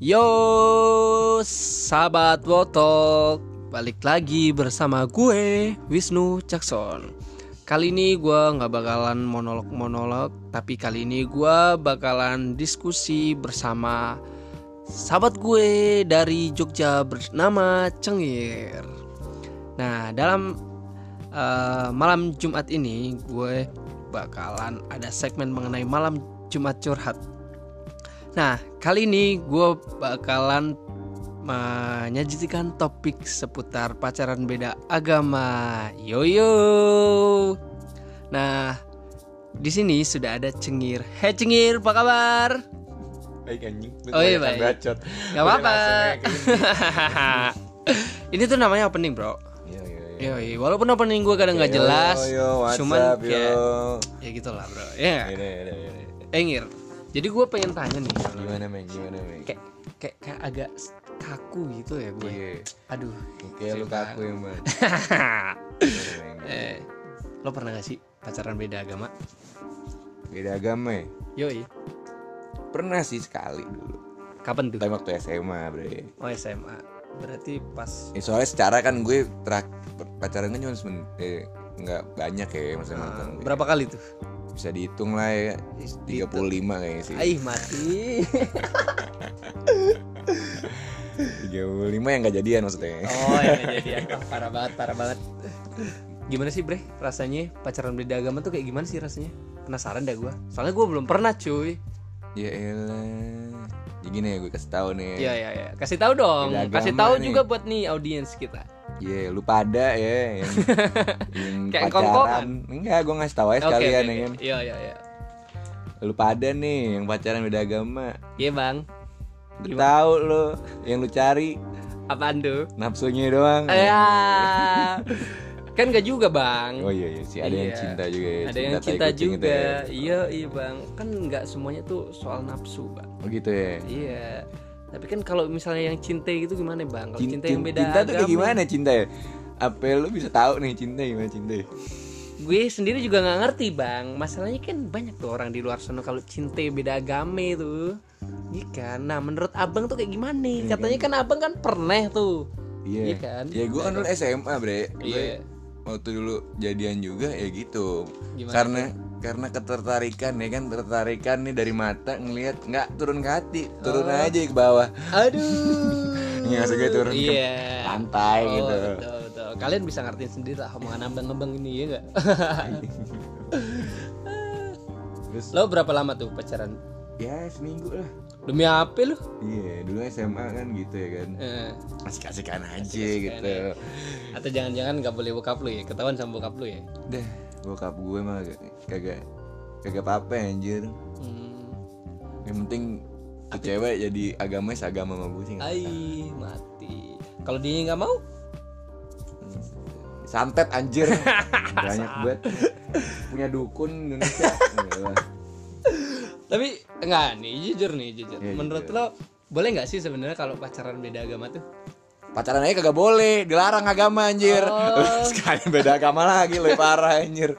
Yo, sahabat Wotok, balik lagi bersama gue Wisnu Jackson. Kali ini gue nggak bakalan monolog-monolog, tapi kali ini gue bakalan diskusi bersama sahabat gue dari Jogja bernama Cengir. Nah, dalam uh, malam Jumat ini gue bakalan ada segmen mengenai malam Jumat curhat. Nah, kali ini gue bakalan menyajikan topik seputar pacaran beda agama. Yo yo. Nah, di sini sudah ada Cengir. Hei Cengir, apa kabar? Baik anjing. Oh iya baik. Bacot. Gak apa-apa. ini tuh namanya opening, Bro. Iya iya iya. Yo, yo. walaupun opening gue kadang nggak jelas, Yo, yo, cuman up, kayak ya gitulah, Bro. Ya. Iya. Eh, Ngir. Jadi gue pengen tanya nih, Gimana men? Gimana men? kayak kayak kayak agak kaku gitu ya gue. Iya. Aduh. Oke lu kaku ya man. eh, lo pernah gak sih pacaran beda agama? Beda agama ya? Yoi. Pernah sih sekali dulu. Kapan tuh? Tapi waktu SMA bre. Oh SMA. Berarti pas Eh, soalnya secara kan gue terak pacaran kan cuma semen, eh, nggak banyak ya maksudnya mantan uh, berapa kali tuh? Bisa dihitung lah ya. 35 kayaknya sih. Aih mati. 35 yang gak jadian maksudnya. Oh ya jadi ah, parah banget, parah banget. Gimana sih bre rasanya pacaran beda agama tuh kayak gimana sih rasanya? Penasaran dah gue. Soalnya gue belum pernah cuy. Ya elah. Ya gini ya gue kasih tahu nih. Iya iya iya. Kasih tahu dong. Kasih tahu nih. juga buat nih audiens kita. Iya, lu pada ya yang, yang Kayak pacaran. kongkongan. Enggak, gue ngasih tahu aja sekalian oke. ya oke. kan. Iya iya iya. Lu pada nih yang pacaran beda agama. Iya bang. Gue tahu lu yang lu cari Apaan tuh? nafsunya doang. Ya. kan gak juga bang. Oh iya iya sih ada yang Iya. cinta juga ya. Ada yang cinta juga. ya. Iya iya bang. Kan nggak semuanya tuh soal nafsu bang. Oh gitu ya. Iya. Tapi kan kalau misalnya yang cinta gitu gimana bang? Kalau Cin- cinta yang beda cinta tuh kayak gimana cinta ya? Apa lu bisa tahu nih cinta gimana cinta? Gue sendiri juga nggak ngerti bang. Masalahnya kan banyak tuh orang di luar sana kalau cinta beda agama itu. Iya kan. Nah menurut abang tuh kayak gimana? nih? Katanya kan abang kan pernah tuh. Iya. Iya kan? Ya gue kan dulu SMA, Bre. Iya. waktu dulu jadian juga ya gitu. Gimana karena karena ketertarikan ya kan tertarikan nih dari mata ngelihat nggak turun ke hati, turun Oh. aja ke bawah. Aduh. Iya, maksud gue turun ke Iya. pantai Oh, gitu. Betul, betul. Kalian bisa ngertiin sendiri lah omongan abang-abang ini ya enggak? Terus Lo berapa lama tuh pacaran? ya seminggu lah. Demi apa lu? Iya, dulu SMA kan gitu ya kan. Eh, Asik-asikan aja Asik-asikan gitu. ya. atau jangan-jangan nggak boleh bokap lu ya? Ketahuan sama bokap lu ya? Dah, bokap gue mah kagak kagak apa-apa anjir. Hmm. Yang penting tuh cewek jadi agamanya seagama sama gue sih. Ai, mati. Kalau dia nggak mau? santet anjir banyak banget punya dukun Indonesia. Tapi enggak nih, jujur nih, jujur. Iya, Menurut jujur. lo boleh nggak sih sebenarnya kalau pacaran beda agama tuh? Pacaran aja kagak boleh dilarang agama anjir Oh. sekali beda agama lagi lebih parah anjir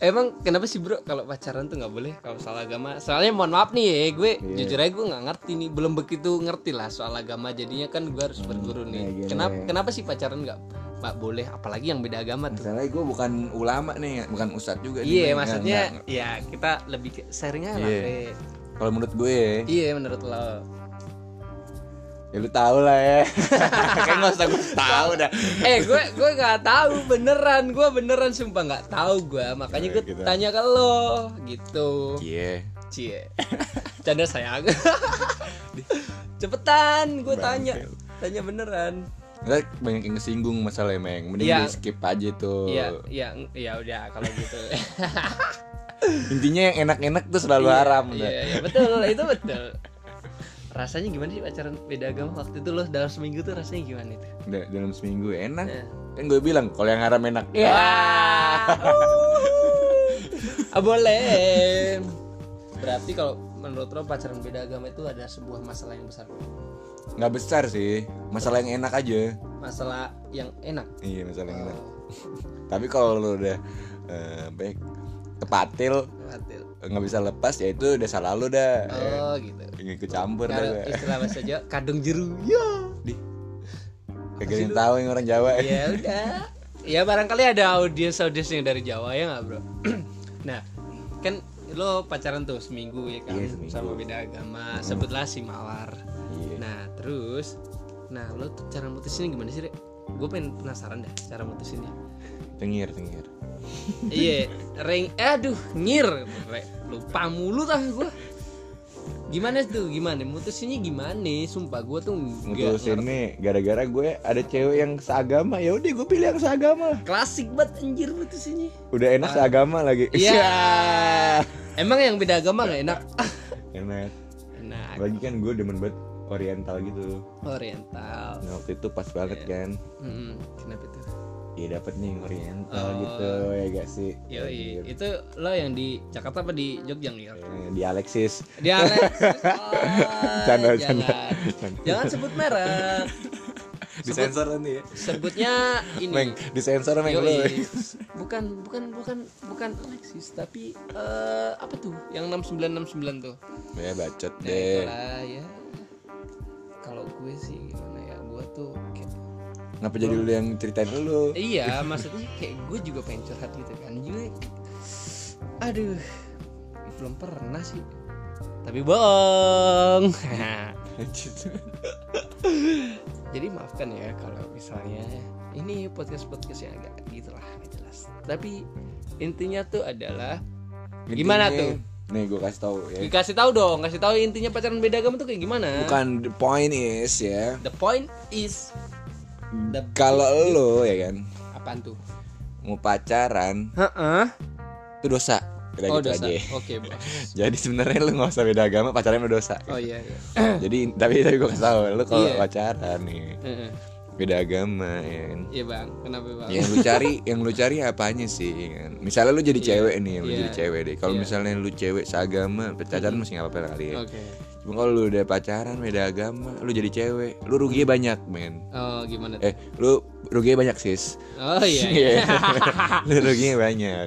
Emang kenapa sih bro kalau pacaran tuh nggak boleh kalau soal agama? Soalnya mohon maaf nih ya, gue Iya. jujur aja gue nggak ngerti nih, belum begitu ngerti lah soal agama. Jadinya kan gue harus berguru nih. gini. Kenapa kenapa sih pacaran nggak nggak boleh? Apalagi yang beda agama tuh. masalahnya gue bukan ulama nih bukan ustadz juga Iya Nggak- maksudnya nggak- ya kita lebih sharing aja lah. Iya. Kalau menurut gue ya, Iya menurut lo. Ya lu tau lah ya. Kayak nggak usah gue tahu dah. Eh gue gue nggak tahu beneran gue beneran sumpah nggak tahu gue makanya gue Gitu. tanya ke lo gitu. Iya cie. Canda sayang. Cepetan gue tanya. tanya beneran. Nggak, banyak yang kesinggung masalah emang mending Iya. di skip aja tuh. Iya, iya, iya udah kalau gitu. intinya yang enak-enak tuh selalu Iya, haram Iya, iya, betul, itu betul. Rasanya gimana sih pacaran beda agama waktu itu lo dalam seminggu tuh rasanya gimana itu? Da- dalam seminggu enak Nah. kan gue bilang kalau yang haram enak Ya. Ah, boleh. Berarti kalau menurut lo pacaran beda agama itu ada sebuah masalah yang besar. nggak besar sih masalah yang enak aja Masalah yang enak. iya masalah yang enak Oh, tapi kalau lo udah eh, baik kepatil Fatil. Nggak bisa lepas ya itu udah salah lu dah. Oh gitu. Ikut campur dah istilah bahasa Jawa kadung jeru. Ya. Di. Kagak tahu yang orang Jawa. Ya udah. Ya barangkali ada audiens audiens yang dari Jawa ya nggak bro? Nah kan lo pacaran tuh seminggu ya kan? Iya, seminggu. sama beda agama sebutlah si mawar. Iya. nah terus nah lo tuh cara mutusinnya gimana sih gue pengen penasaran dah cara mutusinnya tengir tengir iya ring aduh nyir. Re, lupa mulu tah gue gimana tuh? Gimana? Mutusinnya gimana? Sumpah gue tuh nggak mutusin nih gara-gara gue ada cewek yang seagama. Ya udah gue pilih yang seagama. Klasik banget anjir mutusinnya. Udah enak seagama lagi. Iya. Emang yang beda agama gak enak? enak. Enak. lagi kan gue demen banget oriental gitu. Oriental. nah waktu itu pas banget kan. Hmm, kenapa itu? Ya dapet nih oriental Oh. gitu ya gak sih Yoi, itu lo yang di Jakarta apa di Jogja nih? Eh, di Alexis Di Alex. Oh, Canda, jangan. canda. Jangan sebut merek. disensor nanti ya Sebutnya ini. Meng, disensor Meng Yoi. Bukan bukan bukan bukan Alexis tapi eh, apa tuh? Yang 6969 tuh. ya bacot Nah, deh itulah ya. Ngapa jadi lu yang ceritain lu Iya, maksudnya kayak gue juga pengen curhat gitu kan. Juga, aduh, belum pernah sih. Tapi bohong. Jadi maafkan ya kalau misalnya ini podcast podcast yang agak gitulah nggak jelas. Tapi intinya tuh adalah Gimana Intinya- tuh? nih gue kasih tahu ya dikasih tahu dong, kasih tahu intinya pacaran beda agama tuh kayak gimana? bukan the point is ya The point is kalau lu ya kan apaan tuh? mau pacaran Heeh. itu dosa Udah Oh gitu dosa. aja Oke bos. jadi sebenarnya lu nggak usah beda agama pacaran udah dosa Oh iya. iya. jadi tapi tapi gue kasih tahu lu kalau Iya. pacaran nih Heeh. Beda agama ya kan Iya bang, kenapa bang? yang lu cari yang lu cari apanya sih ya kan misalnya lu jadi cewek nih yang lu Iya. jadi cewek deh kalau Iya. misalnya lu cewek seagama pacaran masih nggak apa-apa kali ya Oke. cuma kalau lu udah pacaran beda agama lu jadi cewek lu ruginya banyak men Oh gimana? tuh? eh lu ruginya banyak sis Oh iya. iya. Iya. lu ruginya banyak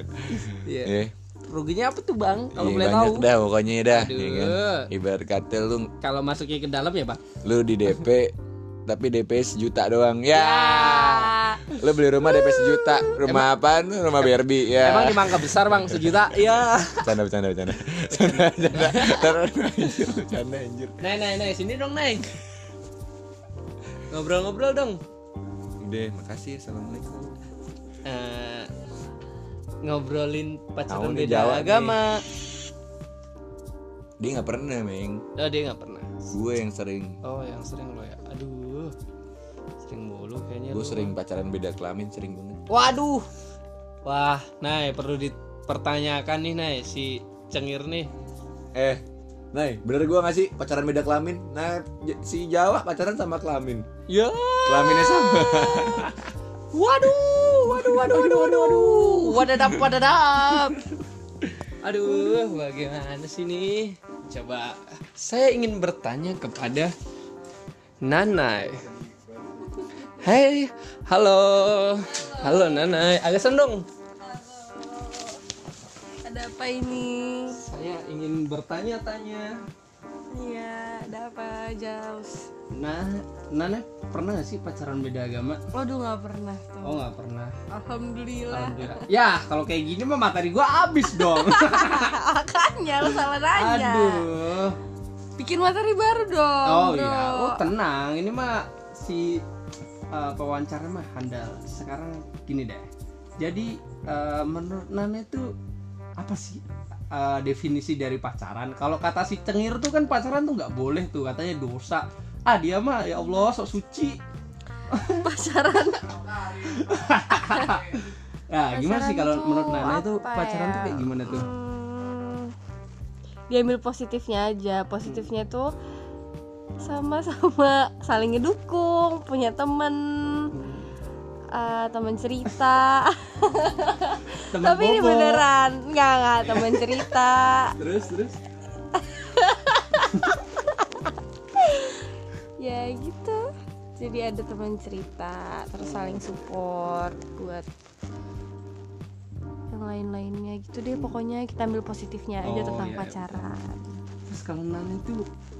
Iya. Eh, Ruginya apa tuh bang? Kalau iya, boleh banyak tahu? dah pokoknya dah Aduh. ya kan? ibarat kata lu Kalau masuknya ke dalam ya bang? lu di DP tapi DP sejuta doang ya Ah. lu beli rumah DP sejuta rumah apaan tuh rumah Barbie ya Emang di mangga besar bang sejuta? Iya. Bercanda, bercanda, bercanda. Bercanda, bercanda. Taruh, anjir. Neng, neng, neng, sini dong neng. Ngobrol-ngobrol dong. Udah, makasih. Assalamualaikum. Eh, ngobrolin pacaran nih beda Jawa agama. Dia nggak pernah, Meng. Oh dia nggak pernah. Gue yang sering. Oh yang sering lo ya. Aduh. Sering mulu kayaknya. Gue sering pacaran beda kelamin, sering banget. Waduh. Wah, Nay perlu dipertanyakan nih Nay si Cengir nih. Eh, Nay, bener gue gak sih pacaran beda kelamin? Nah, si Jawa pacaran sama kelamin. Ya. Kelaminnya sama. Waduh, waduh, waduh, waduh, waduh, waduh. Wadadap, wadadap. Aduh, bagaimana sih nih? Coba saya ingin bertanya kepada Nanai. Hai, halo. Halo Nanai, agak sendong. Ada apa ini? Saya ingin bertanya-tanya. Iya, ada apa, Jaus? Nah, Nana pernah gak sih pacaran beda agama? Waduh, nggak pernah tuh. Oh nggak pernah. Alhamdulillah. Alhamdulillah. Ya kalau kayak gini mah materi gua habis dong. Makanya lo salah nanya. Aduh. Bikin materi baru dong, Oh bro. iya. Oh tenang. Ini mah si uh, pewawancara mah handal. Sekarang gini deh. Jadi uh, menurut Nana itu apa sih uh, definisi dari pacaran? Kalau kata si cengir tuh kan pacaran tuh nggak boleh tuh katanya dosa. Ah dia mah ya Allah sok suci. Pacaran. Nah, gimana sih kalau tuh menurut Nana itu pacaran tuh ya? kayak gimana tuh? Hmm, diambil positifnya aja. Positifnya tuh sama-sama saling ngedukung, punya temen, eh, temen cerita. Temen Tapi ini beneran, nggak nggak temen cerita. Terus terus. ya gitu jadi ada teman cerita terus saling support buat yang lain-lainnya gitu deh pokoknya kita ambil positifnya aja Oh, tentang iya, iya, pacaran Terus kalau Nana itu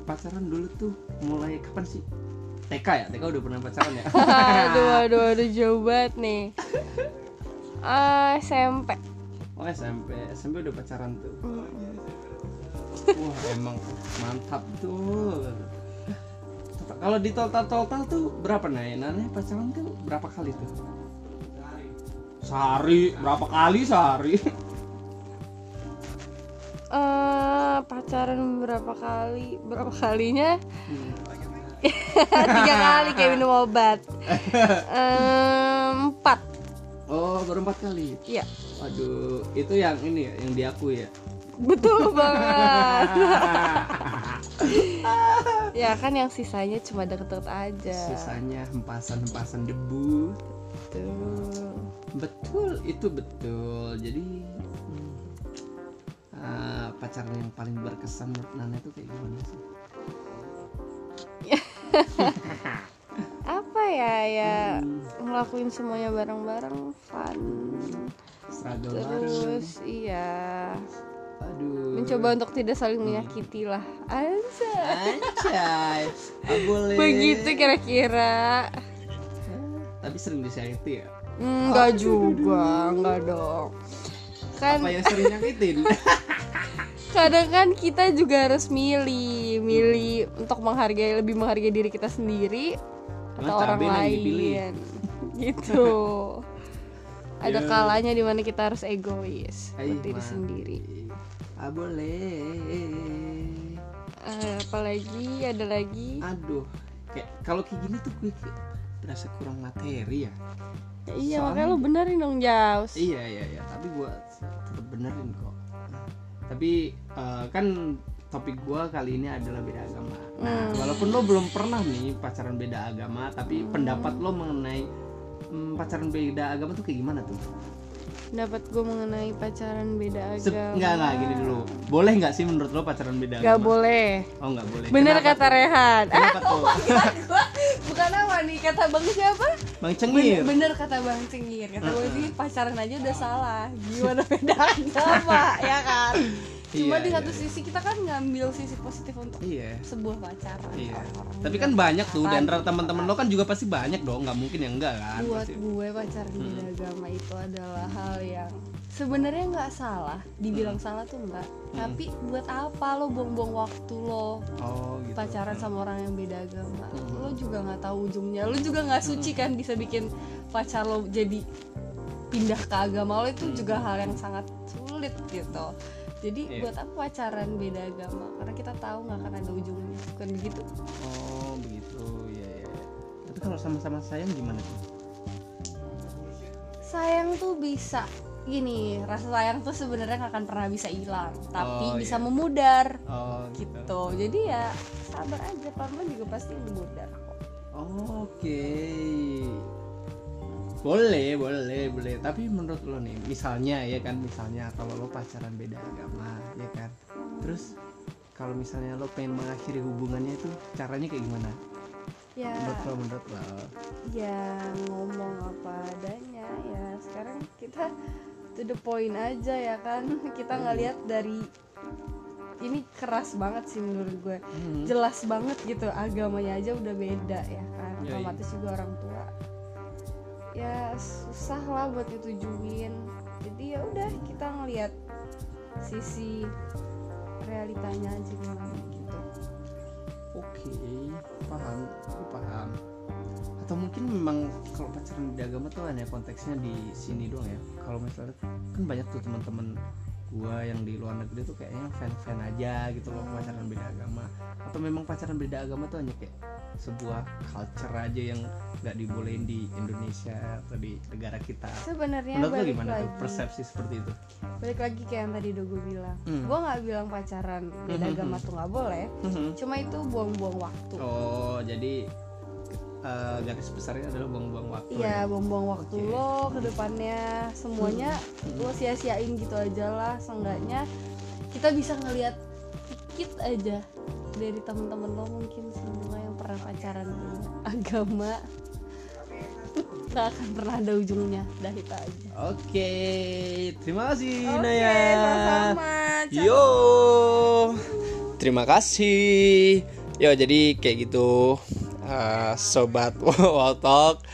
pacaran dulu tuh mulai kapan sih? TK ya? TK udah pernah pacaran ya? aduh aduh aduh jauh banget nih Ah, SMP Oh SMP, SMP udah pacaran tuh. Mm. Wah emang mantap tuh. Kalau di total total tuh berapa nih? Nana pacaran tuh berapa kali tuh? Sehari, berapa kali sehari? Eh, pacaran berapa kali berapa kalinya Hmm. tiga kali kayak minum obat empat Oh baru empat kali. Iya Waduh, itu yang ini ya, yang diakui ya. betul banget ya kan yang sisanya cuma deket-deket aja Sisanya hempasan-hempasan debu. Tuh. Betul, itu betul. Jadi hmm, ah, pacaran yang paling berkesan menurut Nana itu kayak gimana sih? Apa ya ya Hmm, ngelakuin semuanya bareng-bareng fun bareng. terus iya Aduh. mencoba untuk tidak saling menyakiti lah Anjay. Anjay. Boleh. begitu kira-kira Tapi sering disakiti ya. enggak juga enggak dong kan Apa yang sering nyakitin? kadang kan kita juga harus milih milih untuk menghargai lebih menghargai diri kita sendiri atau Emang orang lain gitu ada Ya. kalanya di mana kita harus egois buat diri sendiri Ah boleh. Eh, apalagi ada lagi Aduh, kayak kalau kayak gini tuh gue kayak berasa kurang materi ya. Ya iya Soalnya- makanya lo benerin dong Jaus Iya iya iya, tapi gua tetap benerin kok. Tapi eh, kan topik gua kali ini adalah beda agama. Nah, Hmm. walaupun lo belum pernah nih pacaran beda agama, tapi pendapat lo mengenai hmm, pacaran beda agama tuh kayak gimana tuh? Dapat gue mengenai pacaran beda Se- agama Enggak enggak gini dulu. Boleh nggak sih menurut lo pacaran beda Gak agama? boleh Oh nggak boleh. Bener Kenapa kata tuh? Rehan Ah, Kenapa tuh? Bukan apa nih kata bang siapa? Bang Cengir. Bener, bener kata bang Cengir. Kata gue sih pacaran aja udah salah. Gimana beda agama ya kan Cuma Iya, di satu iya. sisi kita kan ngambil sisi positif untuk Iya. sebuah pacaran Iya. orang-orang Tapi juga kan banyak tuh dan teman-teman lo kan juga pasti banyak dong, nggak mungkin yang enggak kan? buat Pasti. gue pacaran beda Hmm. agama itu adalah hal yang sebenarnya nggak salah dibilang Hmm. salah tuh enggak tapi buat apa lo buang-buang waktu lo Oh gitu. pacaran sama orang yang beda agama Hmm. lo juga nggak tahu ujungnya lo juga nggak suci kan bisa bikin pacar lo jadi pindah ke agama lo itu juga hal yang sangat sulit gitu jadi Iya. buat apa pacaran beda agama karena kita tahu nggak akan ada ujungnya bukan begitu Oh begitu, ya ya. Tapi kalau sama-sama sayang gimana tuh? sayang tuh bisa gini rasa sayang tuh sebenarnya nggak akan pernah bisa hilang tapi Oh, bisa iya. memudar Oh gitu. gitu jadi ya sabar aja pelan juga pasti memudar kok Oke. Boleh, boleh, boleh. Tapi menurut lo nih, misalnya ya kan, misalnya kalau lo pacaran beda agama, ya kan. Terus kalau misalnya lo pengen mengakhiri hubungannya itu caranya kayak gimana? ya Menurut lo, menurut lo. ya ngomong apa adanya ya sekarang kita to the point aja ya kan kita ngelihat dari ini keras banget sih menurut gue Hmm. jelas banget gitu agamanya aja udah beda ya kan Ya, otomatis juga orang tua ya susah lah buat ditujuin jadi ya udah kita ngelihat sisi realitanya aja gimana gitu Oke, paham, aku paham. Atau mungkin memang kalau pacaran beda agama tuh hanya konteksnya di sini doang ya. Kalau misalnya kan banyak tuh teman-teman gua yang di luar negeri tuh kayaknya fan-fan aja gitu loh pacaran beda agama. Atau memang pacaran beda agama tuh hanya kayak sebuah culture aja yang nggak dibolehin di Indonesia atau di negara kita. sebenarnya Menurut lo balik gimana tuh persepsi seperti itu? balik lagi kayak yang tadi udah gue bilang Hmm. gue nggak bilang pacaran beda Mhm. agama tuh nggak boleh cuma itu buang-buang waktu Oh, jadi eh, garis besarnya adalah buang-buang waktu. Iya, ya? buang-buang waktu Oke. lo ke depannya semuanya lo sia-siain gitu aja lah seenggaknya kita bisa ngelihat dikit aja dari temen-temen lo mungkin semua yang pernah pacaran agama nggak akan pernah ada ujungnya dah itu aja Oke, terima kasih Oke, Naya. sama-sama. Yo, terima kasih. Yo, jadi kayak gitu, eh, sobat Wow Talk.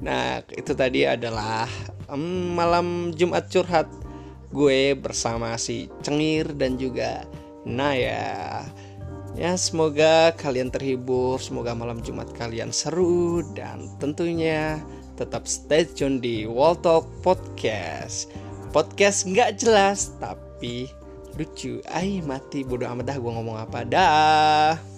Nah, itu tadi adalah em, malam Jumat curhat gue bersama si Cengir dan juga Naya. Ya, semoga kalian terhibur, semoga malam Jumat kalian seru dan tentunya tetap stay tune di Talk Podcast. Podcast nggak jelas tapi lucu. Ay mati bodoh amat dah gue ngomong apa dah.